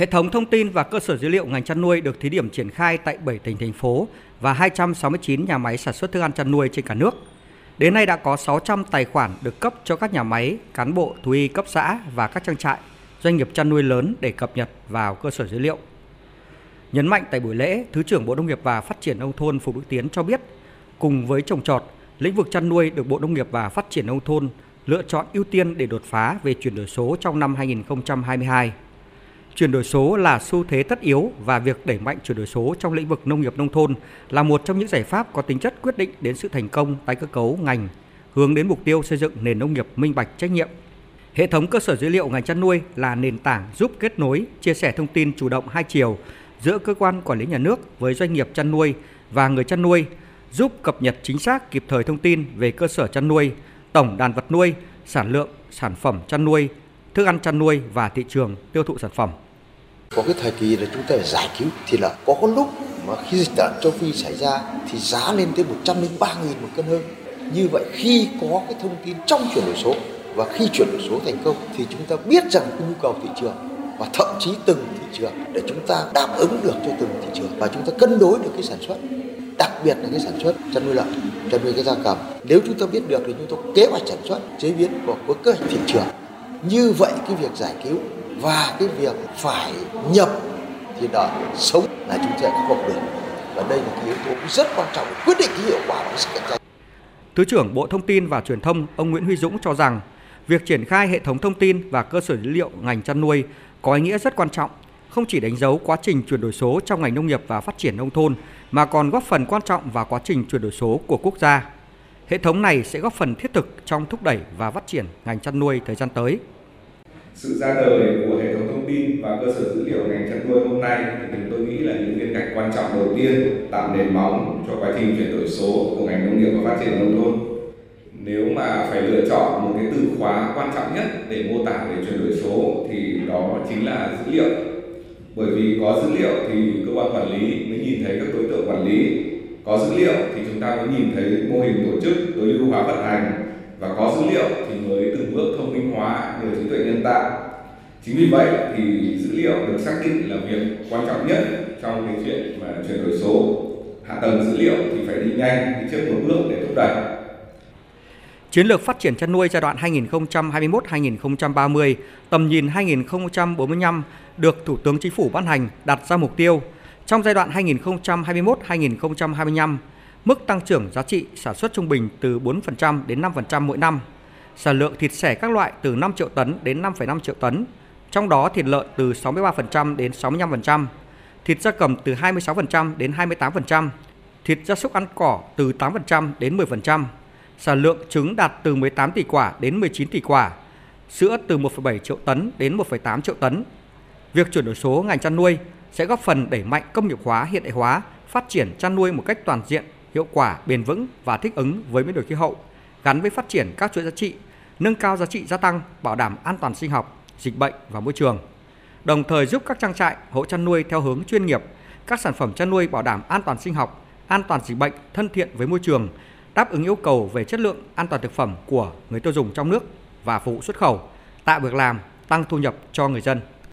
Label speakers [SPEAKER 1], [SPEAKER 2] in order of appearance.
[SPEAKER 1] Hệ thống thông tin và cơ sở dữ liệu ngành chăn nuôi được thí điểm triển khai tại 7 tỉnh thành phố và 269 nhà máy sản xuất thức ăn chăn nuôi trên cả nước. Đến nay đã có 600 tài khoản được cấp cho các nhà máy, cán bộ thú y cấp xã và các trang trại, doanh nghiệp chăn nuôi lớn để cập nhật vào cơ sở dữ liệu. Nhấn mạnh tại buổi lễ, Thứ trưởng Bộ Nông nghiệp và Phát triển nông thôn Phùng Đức Tiến cho biết, cùng với trồng trọt, lĩnh vực chăn nuôi được Bộ Nông nghiệp và Phát triển nông thôn lựa chọn ưu tiên để đột phá về chuyển đổi số trong năm 2022. Chuyển đổi số là xu thế tất yếu và việc đẩy mạnh chuyển đổi số trong lĩnh vực nông nghiệp nông thôn là một trong những giải pháp có tính chất quyết định đến sự thành công tái cơ cấu ngành, hướng đến mục tiêu xây dựng nền nông nghiệp minh bạch trách nhiệm. Hệ thống cơ sở dữ liệu ngành chăn nuôi là nền tảng giúp kết nối, chia sẻ thông tin chủ động hai chiều giữa cơ quan quản lý nhà nước với doanh nghiệp chăn nuôi và người chăn nuôi, giúp cập nhật chính xác kịp thời thông tin về cơ sở chăn nuôi, tổng đàn vật nuôi, sản lượng, sản phẩm chăn nuôi, thức ăn chăn nuôi và thị trường tiêu thụ sản phẩm.
[SPEAKER 2] Có cái thời kỳ là chúng ta phải giải cứu, thì là Có cái lúc mà khi dịch tả châu Phi xảy ra thì giá lên tới 103 nghìn một cân hơn. Như vậy khi có cái thông tin trong chuyển đổi số và khi chuyển đổi số thành công thì chúng ta biết rằng cái nhu cầu thị trường và thậm chí từng thị trường để chúng ta đáp ứng được cho từng thị trường và chúng ta cân đối được cái sản xuất, đặc biệt là cái sản xuất chăn nuôi lợn, chăn nuôi cái gia cầm nếu chúng ta biết được thì chúng ta kế hoạch sản xuất, chế biến và có kế hoạch thị trường như vậy cái việc giải cứu và cái việc phải nhập thì đó sống là chúng ta có khắc phục được và đây là cái yếu tố rất quan trọng quyết định cái hiệu quả của sự cạnh tranh
[SPEAKER 1] Thứ trưởng Bộ Thông tin và Truyền thông ông Nguyễn Huy Dũng cho rằng việc triển khai hệ thống thông tin và cơ sở dữ liệu ngành chăn nuôi có ý nghĩa rất quan trọng, không chỉ đánh dấu quá trình chuyển đổi số trong ngành nông nghiệp và phát triển nông thôn mà còn góp phần quan trọng vào quá trình chuyển đổi số của quốc gia. Hệ thống này sẽ góp phần thiết thực trong thúc đẩy và phát triển ngành chăn nuôi thời gian tới.
[SPEAKER 3] Sự ra đời của hệ thống thông tin và cơ sở dữ liệu ngành chăn nuôi hôm nay thì tôi nghĩ là những viên gạch quan trọng đầu tiên tạo nền móng cho quá trình chuyển đổi số của ngành nông nghiệp và phát triển nông thôn. Nếu mà phải lựa chọn một cái từ khóa quan trọng nhất để mô tả về chuyển đổi số thì đó chính là dữ liệu. Bởi vì có dữ liệu thì cơ quan quản lý mới nhìn thấy các đối tượng quản lý. Có dữ liệu thì chúng ta mới nhìn thấy mô hình tổ chức, tối ưu hóa vận hành và có dữ liệu thì mới từng bước thông minh hóa nhờ trí tuệ nhân tạo. Chính vì vậy thì dữ liệu được xác định là việc quan trọng nhất trong cái chuyện mà chuyển đổi số. Hạ tầng dữ liệu thì phải đi nhanh đi trước một bước để thúc đẩy.
[SPEAKER 1] Chiến lược phát triển chăn nuôi giai đoạn 2021-2030, tầm nhìn 2045 được Thủ tướng Chính phủ ban hành đặt ra mục tiêu. Trong giai đoạn 2021-2025 mức tăng trưởng giá trị sản xuất trung bình từ 4% đến 5% mỗi năm. Sản lượng thịt sẻ các loại từ 5 triệu tấn đến 5,5 triệu tấn, trong đó thịt lợn từ 63% đến 65%, thịt gia cầm từ 26% đến 28%, thịt gia súc ăn cỏ từ 8% đến 10%, sản lượng trứng đạt từ 18 tỷ quả đến 19 tỷ quả, sữa từ 1,7 triệu tấn đến 1,8 triệu tấn. Việc chuyển đổi số ngành chăn nuôi sẽ góp phần đẩy mạnh công nghiệp hóa, hiện đại hóa, phát triển chăn nuôi một cách toàn diện hiệu quả, bền vững và thích ứng với biến đổi khí hậu, gắn với phát triển các chuỗi giá trị, nâng cao giá trị gia tăng, bảo đảm an toàn sinh học, dịch bệnh và môi trường. Đồng thời giúp các trang trại, hộ chăn nuôi theo hướng chuyên nghiệp, các sản phẩm chăn nuôi bảo đảm an toàn sinh học, an toàn dịch bệnh, thân thiện với môi trường, đáp ứng yêu cầu về chất lượng, an toàn thực phẩm của người tiêu dùng trong nước và phục vụ xuất khẩu, tạo việc làm, tăng thu nhập cho người dân.